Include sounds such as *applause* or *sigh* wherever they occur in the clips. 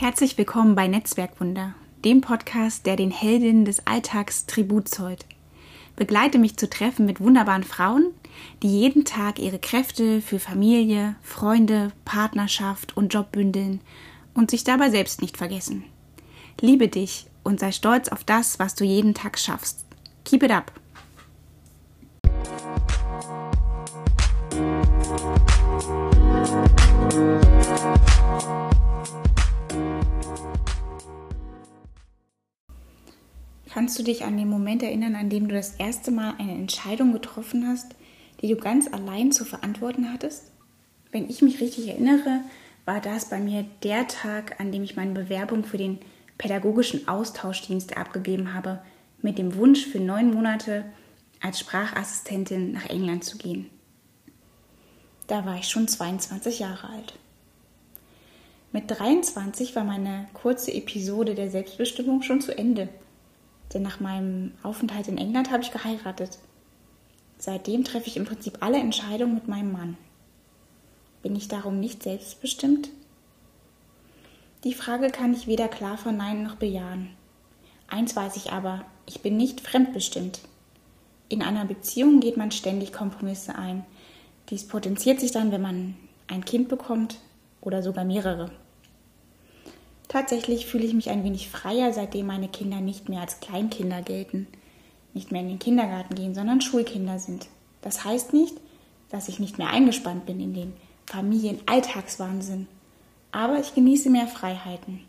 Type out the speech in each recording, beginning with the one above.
Herzlich willkommen bei Netzwerkwunder, dem Podcast, der den Heldinnen des Alltags Tribut zollt. Begleite mich zu Treffen mit wunderbaren Frauen, die jeden Tag ihre Kräfte für Familie, Freunde, Partnerschaft und Job bündeln und sich dabei selbst nicht vergessen. Liebe dich und sei stolz auf das, was du jeden Tag schaffst. Keep it up! Kannst du dich an den Moment erinnern, an dem du das erste Mal eine Entscheidung getroffen hast, die du ganz allein zu verantworten hattest? Wenn ich mich richtig erinnere, war das bei mir der Tag, an dem ich meine Bewerbung für den pädagogischen Austauschdienst abgegeben habe, mit dem Wunsch für neun Monate als Sprachassistentin nach England zu gehen. Da war ich schon 22 Jahre alt. Mit 23 war meine kurze Episode der Selbstbestimmung schon zu Ende. Denn nach meinem Aufenthalt in England habe ich geheiratet. Seitdem treffe ich im Prinzip alle Entscheidungen mit meinem Mann. Bin ich darum nicht selbstbestimmt? Die Frage kann ich weder klar verneinen noch bejahen. Eins weiß ich aber, ich bin nicht fremdbestimmt. In einer Beziehung geht man ständig Kompromisse ein. Dies potenziert sich dann, wenn man ein Kind bekommt oder sogar mehrere. Tatsächlich fühle ich mich ein wenig freier, seitdem meine Kinder nicht mehr als Kleinkinder gelten, nicht mehr in den Kindergarten gehen, sondern Schulkinder sind. Das heißt nicht, dass ich nicht mehr eingespannt bin in den Familienalltagswahnsinn, aber ich genieße mehr Freiheiten.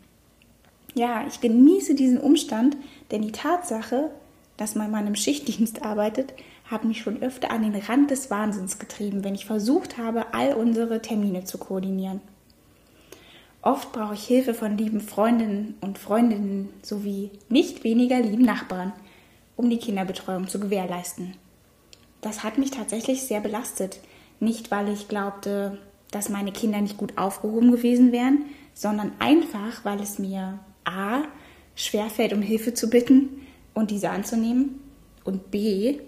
Ja, ich genieße diesen Umstand, denn die Tatsache, dass mein Mann im Schichtdienst arbeitet, hat mich schon öfter an den Rand des Wahnsinns getrieben, wenn ich versucht habe, all unsere Termine zu koordinieren. Oft brauche ich Hilfe von lieben Freundinnen und Freundinnen sowie nicht weniger lieben Nachbarn, um die Kinderbetreuung zu gewährleisten. Das hat mich tatsächlich sehr belastet. Nicht, weil ich glaubte, dass meine Kinder nicht gut aufgehoben gewesen wären, sondern einfach, weil es mir a. schwerfällt, um Hilfe zu bitten und diese anzunehmen und b.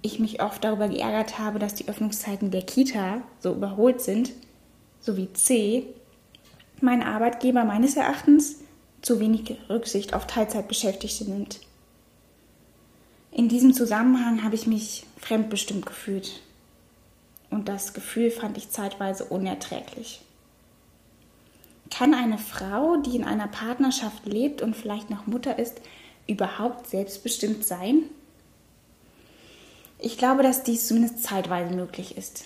ich mich oft darüber geärgert habe, dass die Öffnungszeiten der Kita so überholt sind, sowie c mein Arbeitgeber meines Erachtens zu wenig Rücksicht auf Teilzeitbeschäftigte nimmt. In diesem Zusammenhang habe ich mich fremdbestimmt gefühlt. Und das Gefühl fand ich zeitweise unerträglich. Kann eine Frau, die in einer Partnerschaft lebt und vielleicht noch Mutter ist, überhaupt selbstbestimmt sein? Ich glaube, dass dies zumindest zeitweise möglich ist.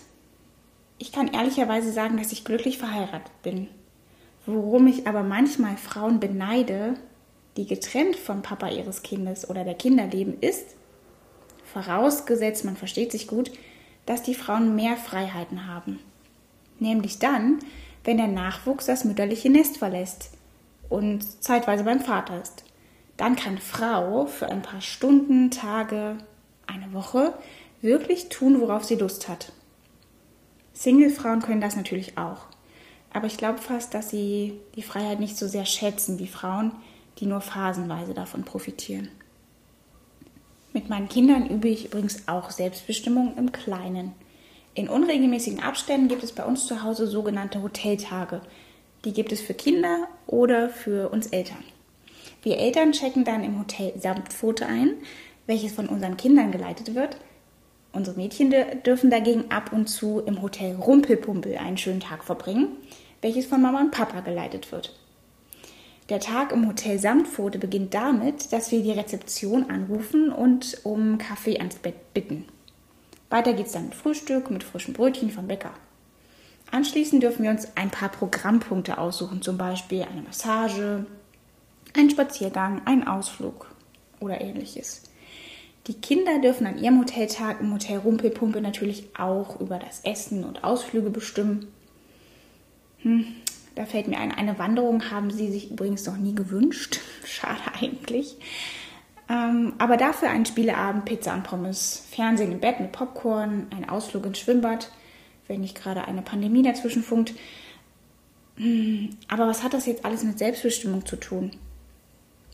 Ich kann ehrlicherweise sagen, dass ich glücklich verheiratet bin. Worum ich aber manchmal Frauen beneide, die getrennt vom Papa ihres Kindes oder der Kinder leben, ist, vorausgesetzt man versteht sich gut, dass die Frauen mehr Freiheiten haben. Nämlich dann, wenn der Nachwuchs das mütterliche Nest verlässt und zeitweise beim Vater ist. Dann kann Frau für ein paar Stunden, Tage, eine Woche wirklich tun, worauf sie Lust hat. Single-Frauen können das natürlich auch. Aber ich glaube fast, dass sie die Freiheit nicht so sehr schätzen wie Frauen, die nur phasenweise davon profitieren. Mit meinen Kindern übe ich übrigens auch Selbstbestimmung im Kleinen. In unregelmäßigen Abständen gibt es bei uns zu Hause sogenannte Hoteltage. Die gibt es für Kinder oder für uns Eltern. Wir Eltern checken dann im Hotel Samtpfote ein, welches von unseren Kindern geleitet wird. Unsere Mädchen dürfen dagegen ab und zu im Hotel Rumpelpumpel einen schönen Tag verbringen welches von Mama und Papa geleitet wird. Der Tag im Hotel Samtpfote beginnt damit, dass wir die Rezeption anrufen und um Kaffee ans Bett bitten. Weiter geht es dann mit Frühstück, mit frischen Brötchen vom Bäcker. Anschließend dürfen wir uns ein paar Programmpunkte aussuchen, zum Beispiel eine Massage, einen Spaziergang, einen Ausflug oder ähnliches. Die Kinder dürfen an ihrem Hoteltag im Hotel Rumpelpumpe natürlich auch über das Essen und Ausflüge bestimmen. Hm, da fällt mir ein, eine Wanderung haben sie sich übrigens noch nie gewünscht. *laughs* Schade eigentlich. Ähm, aber dafür einen Spieleabend, Pizza und Pommes, Fernsehen im Bett mit Popcorn, ein Ausflug ins Schwimmbad, wenn nicht gerade eine Pandemie dazwischen funkt. Hm, aber was hat das jetzt alles mit Selbstbestimmung zu tun?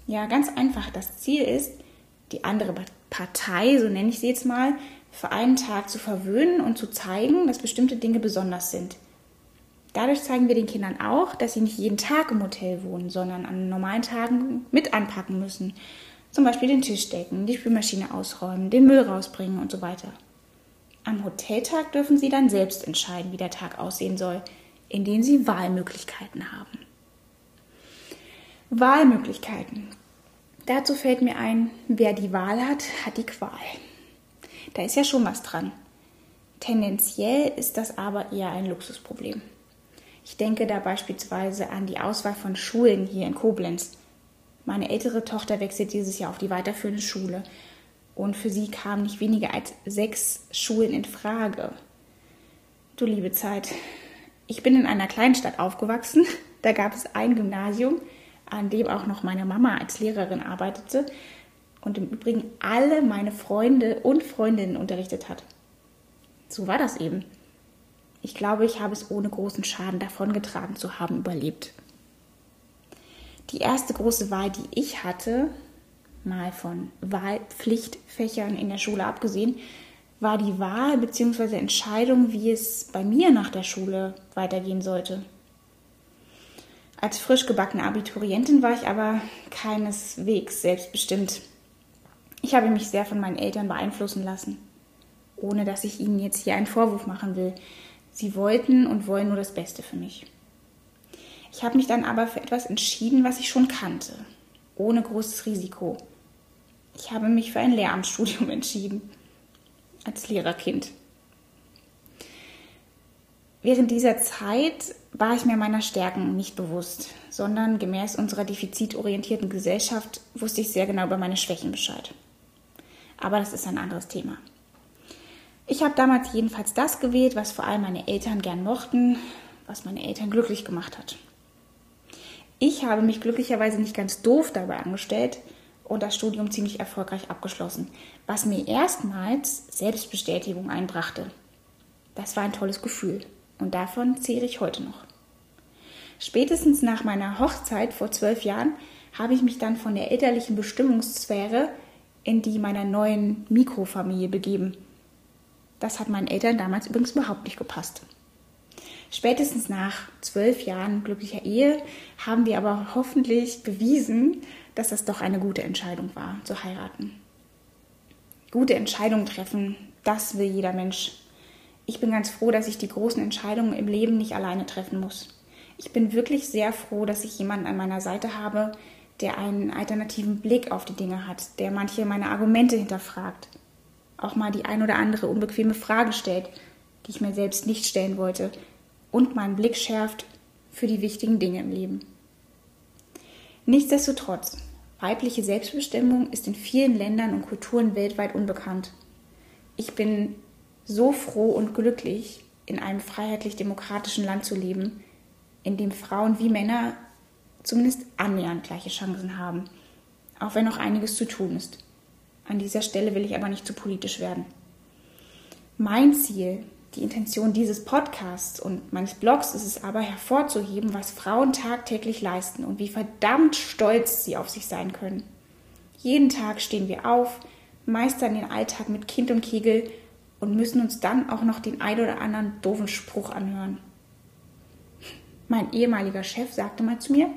Ja, ganz einfach. Das Ziel ist, die andere Partei, so nenne ich sie jetzt mal, für einen Tag zu verwöhnen und zu zeigen, dass bestimmte Dinge besonders sind Dadurch zeigen wir den Kindern auch, dass sie nicht jeden Tag im Hotel wohnen, sondern an normalen Tagen mit anpacken müssen. Zum Beispiel den Tisch decken, die Spülmaschine ausräumen, den Müll rausbringen und so weiter. Am Hoteltag dürfen sie dann selbst entscheiden, wie der Tag aussehen soll, indem sie Wahlmöglichkeiten haben. Wahlmöglichkeiten. Dazu fällt mir ein, wer die Wahl hat, hat die Qual. Da ist ja schon was dran. Tendenziell ist das aber eher ein Luxusproblem. Ich denke da beispielsweise an die Auswahl von Schulen hier in Koblenz. Meine ältere Tochter wechselt dieses Jahr auf die weiterführende Schule und für sie kamen nicht weniger als sechs Schulen in Frage. Du liebe Zeit. Ich bin in einer Kleinstadt aufgewachsen. Da gab es ein Gymnasium, an dem auch noch meine Mama als Lehrerin arbeitete und im Übrigen alle meine Freunde und Freundinnen unterrichtet hat. So war das eben. Ich glaube, ich habe es ohne großen Schaden davongetragen zu haben überlebt. Die erste große Wahl, die ich hatte, mal von Wahlpflichtfächern in der Schule abgesehen, war die Wahl bzw. Entscheidung, wie es bei mir nach der Schule weitergehen sollte. Als frisch gebackene Abiturientin war ich aber keineswegs selbstbestimmt. Ich habe mich sehr von meinen Eltern beeinflussen lassen, ohne dass ich ihnen jetzt hier einen Vorwurf machen will. Sie wollten und wollen nur das Beste für mich. Ich habe mich dann aber für etwas entschieden, was ich schon kannte, ohne großes Risiko. Ich habe mich für ein Lehramtsstudium *laughs* entschieden, als Lehrerkind. Während dieser Zeit war ich mir meiner Stärken nicht bewusst, sondern gemäß unserer defizitorientierten Gesellschaft wusste ich sehr genau über meine Schwächen Bescheid. Aber das ist ein anderes Thema. Ich habe damals jedenfalls das gewählt, was vor allem meine Eltern gern mochten, was meine Eltern glücklich gemacht hat. Ich habe mich glücklicherweise nicht ganz doof dabei angestellt und das Studium ziemlich erfolgreich abgeschlossen, was mir erstmals Selbstbestätigung einbrachte. Das war ein tolles Gefühl und davon zehre ich heute noch. Spätestens nach meiner Hochzeit vor zwölf Jahren habe ich mich dann von der elterlichen Bestimmungssphäre in die meiner neuen Mikrofamilie begeben. Das hat meinen Eltern damals übrigens überhaupt nicht gepasst. Spätestens nach zwölf Jahren glücklicher Ehe haben wir aber hoffentlich bewiesen, dass das doch eine gute Entscheidung war, zu heiraten. Gute Entscheidungen treffen, das will jeder Mensch. Ich bin ganz froh, dass ich die großen Entscheidungen im Leben nicht alleine treffen muss. Ich bin wirklich sehr froh, dass ich jemanden an meiner Seite habe, der einen alternativen Blick auf die Dinge hat, der manche meiner Argumente hinterfragt, auch mal die ein oder andere unbequeme Frage stellt, die ich mir selbst nicht stellen wollte, und meinen Blick schärft für die wichtigen Dinge im Leben. Nichtsdestotrotz, weibliche Selbstbestimmung ist in vielen Ländern und Kulturen weltweit unbekannt. Ich bin so froh und glücklich, in einem freiheitlich-demokratischen Land zu leben, in dem Frauen wie Männer zumindest annähernd gleiche Chancen haben, auch wenn noch einiges zu tun ist. An dieser Stelle will ich aber nicht zu politisch werden. Mein Ziel die Intention dieses Podcasts und meines Blogs ist es aber hervorzuheben, was Frauen tagtäglich leisten und wie verdammt stolz sie auf sich sein können. Jeden Tag stehen wir auf, meistern den Alltag mit Kind und Kegel und müssen uns dann auch noch den ein oder anderen doofen Spruch anhören. Mein ehemaliger Chef sagte mal zu mir,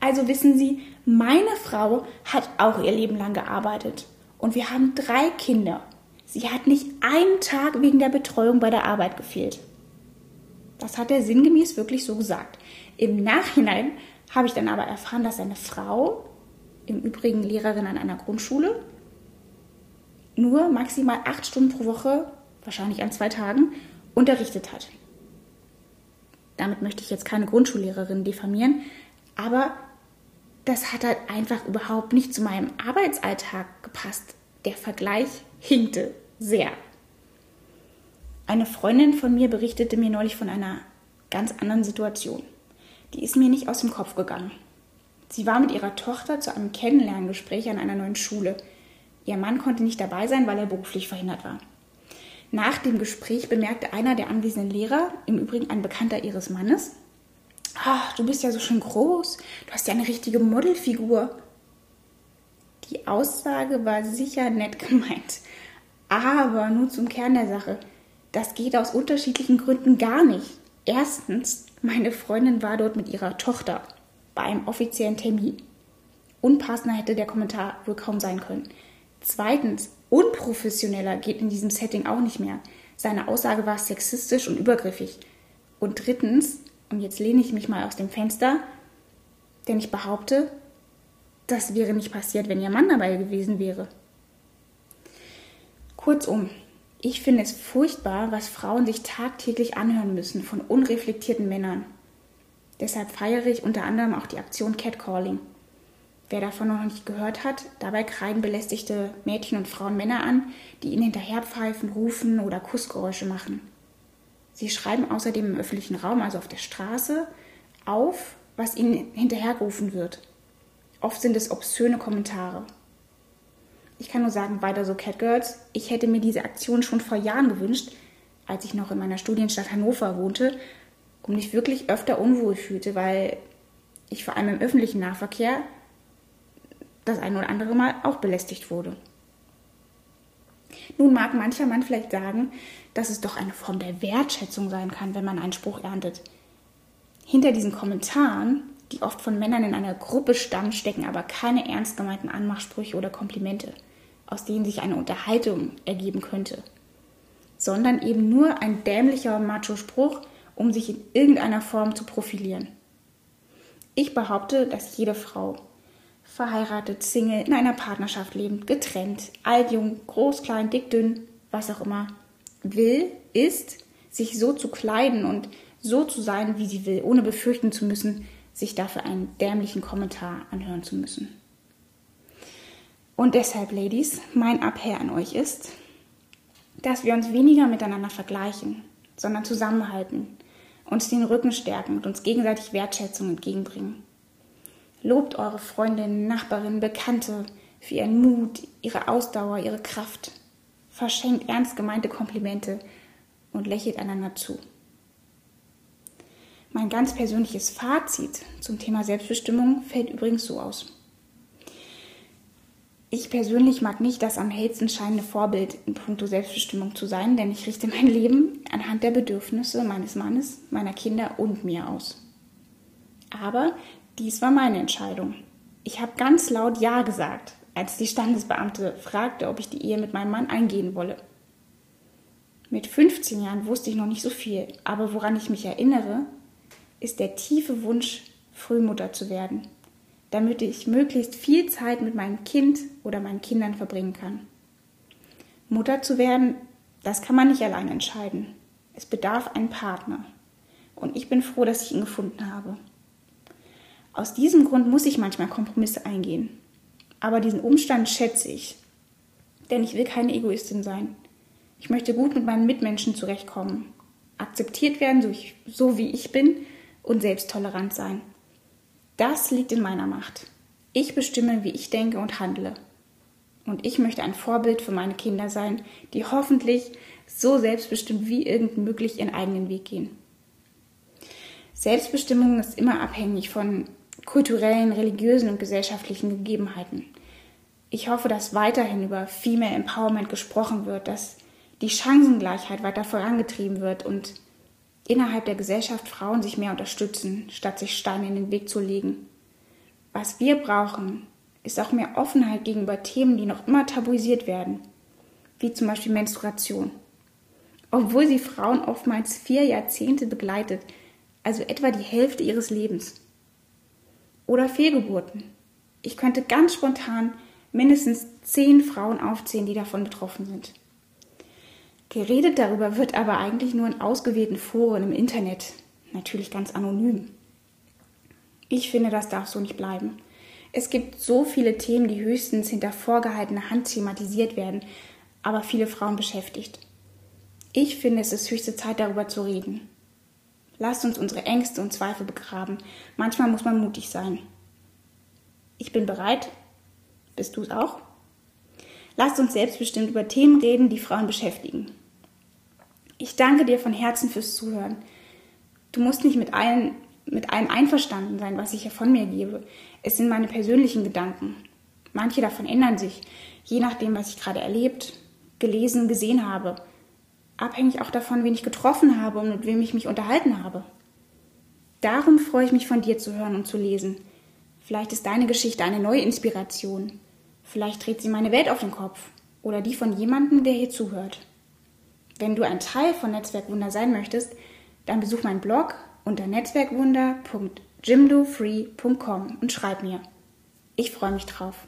also wissen Sie, meine Frau hat auch ihr Leben lang gearbeitet und wir haben drei Kinder Sie hat nicht einen Tag wegen der Betreuung bei der Arbeit gefehlt. Das hat er sinngemäß wirklich so gesagt. Im Nachhinein habe ich dann aber erfahren, dass seine Frau, im Übrigen Lehrerin an einer Grundschule, nur maximal acht Stunden pro Woche, wahrscheinlich an zwei Tagen, unterrichtet hat. Damit möchte ich jetzt keine Grundschullehrerin diffamieren, aber das hat halt einfach überhaupt nicht zu meinem Arbeitsalltag gepasst. Der Vergleich hinkte sehr. Eine Freundin von mir berichtete mir neulich von einer ganz anderen Situation. Die ist mir nicht aus dem Kopf gegangen. Sie war mit ihrer Tochter zu einem Kennenlerngespräch an einer neuen Schule. Ihr Mann konnte nicht dabei sein, weil er beruflich verhindert war. Nach dem Gespräch bemerkte einer der anwesenden Lehrer, im Übrigen ein Bekannter ihres Mannes, Ach, du bist ja so schön groß, du hast ja eine richtige Modelfigur. Die Aussage war sicher nett gemeint, aber nur zum Kern der Sache. Das geht aus unterschiedlichen Gründen gar nicht. Erstens, meine Freundin war dort mit ihrer Tochter bei einem offiziellen Termin. Unpassender hätte der Kommentar wohl kaum sein können. Zweitens, unprofessioneller geht in diesem Setting auch nicht mehr. Seine Aussage war sexistisch und übergriffig. Und drittens, und jetzt lehne ich mich mal aus dem Fenster, denn ich behaupte, das wäre nicht passiert, wenn ihr Mann dabei gewesen wäre. Kurzum, ich finde es furchtbar, was Frauen sich tagtäglich anhören müssen von unreflektierten Männern. Deshalb feiere ich unter anderem auch die Aktion Catcalling. Wer davon noch nicht gehört hat, dabei kreiden belästigte Mädchen und Frauen Männer an, die ihnen hinterherpfeifen, rufen oder Kussgeräusche machen. Sie schreiben außerdem im öffentlichen Raum, also auf der Straße, auf, was ihnen hinterhergerufen wird. Oft sind es obszöne Kommentare. Ich kann nur sagen, weiter so Catgirls. Ich hätte mir diese Aktion schon vor Jahren gewünscht, als ich noch in meiner Studienstadt Hannover wohnte und mich wirklich öfter unwohl fühlte, weil ich vor allem im öffentlichen Nahverkehr das ein oder andere Mal auch belästigt wurde. Nun mag mancher Mann vielleicht sagen, dass es doch eine Form der Wertschätzung sein kann, wenn man einen Spruch erntet. Hinter diesen Kommentaren, die oft von Männern in einer Gruppe stammen, stecken aber keine ernst gemeinten Anmachsprüche oder Komplimente, aus denen sich eine Unterhaltung ergeben könnte, sondern eben nur ein dämlicher Macho-Spruch, um sich in irgendeiner Form zu profilieren. Ich behaupte, dass jede Frau, verheiratet, Single, in einer Partnerschaft lebend, getrennt, alt, jung, groß, klein, dick, dünn, was auch immer, will, ist, sich so zu kleiden und so zu sein, wie sie will, ohne befürchten zu müssen, sich dafür einen dämlichen Kommentar anhören zu müssen. Und deshalb, Ladies, mein Appell an euch ist, dass wir uns weniger miteinander vergleichen, sondern zusammenhalten, uns den Rücken stärken und uns gegenseitig Wertschätzung entgegenbringen. Lobt eure Freundinnen, Nachbarinnen, Bekannte für ihren Mut, ihre Ausdauer, ihre Kraft. Verschenkt ernst gemeinte Komplimente und lächelt einander zu. Mein ganz persönliches Fazit zum Thema Selbstbestimmung fällt übrigens so aus. Ich persönlich mag nicht das am hellsten scheinende Vorbild in puncto Selbstbestimmung zu sein, denn ich richte mein Leben anhand der Bedürfnisse meines Mannes, meiner Kinder und mir aus. Aber dies war meine Entscheidung. Ich habe ganz laut Ja gesagt, als die Standesbeamte fragte, ob ich die Ehe mit meinem Mann eingehen wolle. Mit 15 Jahren wusste ich noch nicht so viel, aber woran ich mich erinnere, ist der tiefe Wunsch, Frühmutter zu werden, damit ich möglichst viel Zeit mit meinem Kind oder meinen Kindern verbringen kann. Mutter zu werden, das kann man nicht allein entscheiden. Es bedarf einen Partner. Und ich bin froh, dass ich ihn gefunden habe. Aus diesem Grund muss ich manchmal Kompromisse eingehen. Aber diesen Umstand schätze ich. Denn ich will keine Egoistin sein. Ich möchte gut mit meinen Mitmenschen zurechtkommen, akzeptiert werden, so, ich, so wie ich bin und selbst tolerant sein. Das liegt in meiner Macht. Ich bestimme, wie ich denke und handle. Und ich möchte ein Vorbild für meine Kinder sein, die hoffentlich so selbstbestimmt wie irgend möglich ihren eigenen Weg gehen. Selbstbestimmung ist immer abhängig von kulturellen, religiösen und gesellschaftlichen Gegebenheiten. Ich hoffe, dass weiterhin über Female Empowerment gesprochen wird, dass die Chancengleichheit weiter vorangetrieben wird und innerhalb der Gesellschaft Frauen sich mehr unterstützen, statt sich Steine in den Weg zu legen. Was wir brauchen, ist auch mehr Offenheit gegenüber Themen, die noch immer tabuisiert werden, wie zum Beispiel Menstruation. Obwohl sie Frauen oftmals vier Jahrzehnte begleitet, also etwa die Hälfte ihres Lebens oder Fehlgeburten. Ich könnte ganz spontan mindestens zehn Frauen aufzählen, die davon betroffen sind. Geredet darüber wird aber eigentlich nur in ausgewählten Foren im Internet, natürlich ganz anonym. Ich finde, das darf so nicht bleiben. Es gibt so viele Themen, die höchstens hinter vorgehaltener Hand thematisiert werden, aber viele Frauen beschäftigt. Ich finde, es ist höchste Zeit, darüber zu reden. Lasst uns unsere Ängste und Zweifel begraben. Manchmal muss man mutig sein. Ich bin bereit. Bist du es auch? Lasst uns selbstbestimmt über Themen reden, die Frauen beschäftigen. Ich danke dir von Herzen fürs Zuhören. Du musst nicht mit allen mit allem einverstanden sein, was ich hier von mir gebe. Es sind meine persönlichen Gedanken. Manche davon ändern sich, je nachdem, was ich gerade erlebt, gelesen, gesehen habe. Abhängig auch davon, wen ich getroffen habe und mit wem ich mich unterhalten habe. Darum freue ich mich von dir zu hören und zu lesen. Vielleicht ist deine Geschichte eine neue Inspiration. Vielleicht dreht sie meine Welt auf den Kopf oder die von jemandem, der hier zuhört. Wenn du ein Teil von Netzwerkwunder sein möchtest, dann besuch meinen Blog unter netzwerkwunder.jimdofree.com und schreib mir. Ich freue mich drauf.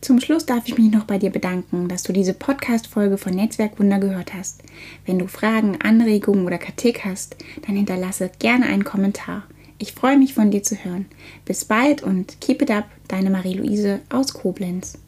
Zum Schluss darf ich mich noch bei dir bedanken, dass du diese Podcast-Folge von Netzwerkwunder gehört hast. Wenn du Fragen, Anregungen oder Kritik hast, dann hinterlasse gerne einen Kommentar. Ich freue mich von dir zu hören. Bis bald und keep it up, deine Marie-Louise aus Koblenz.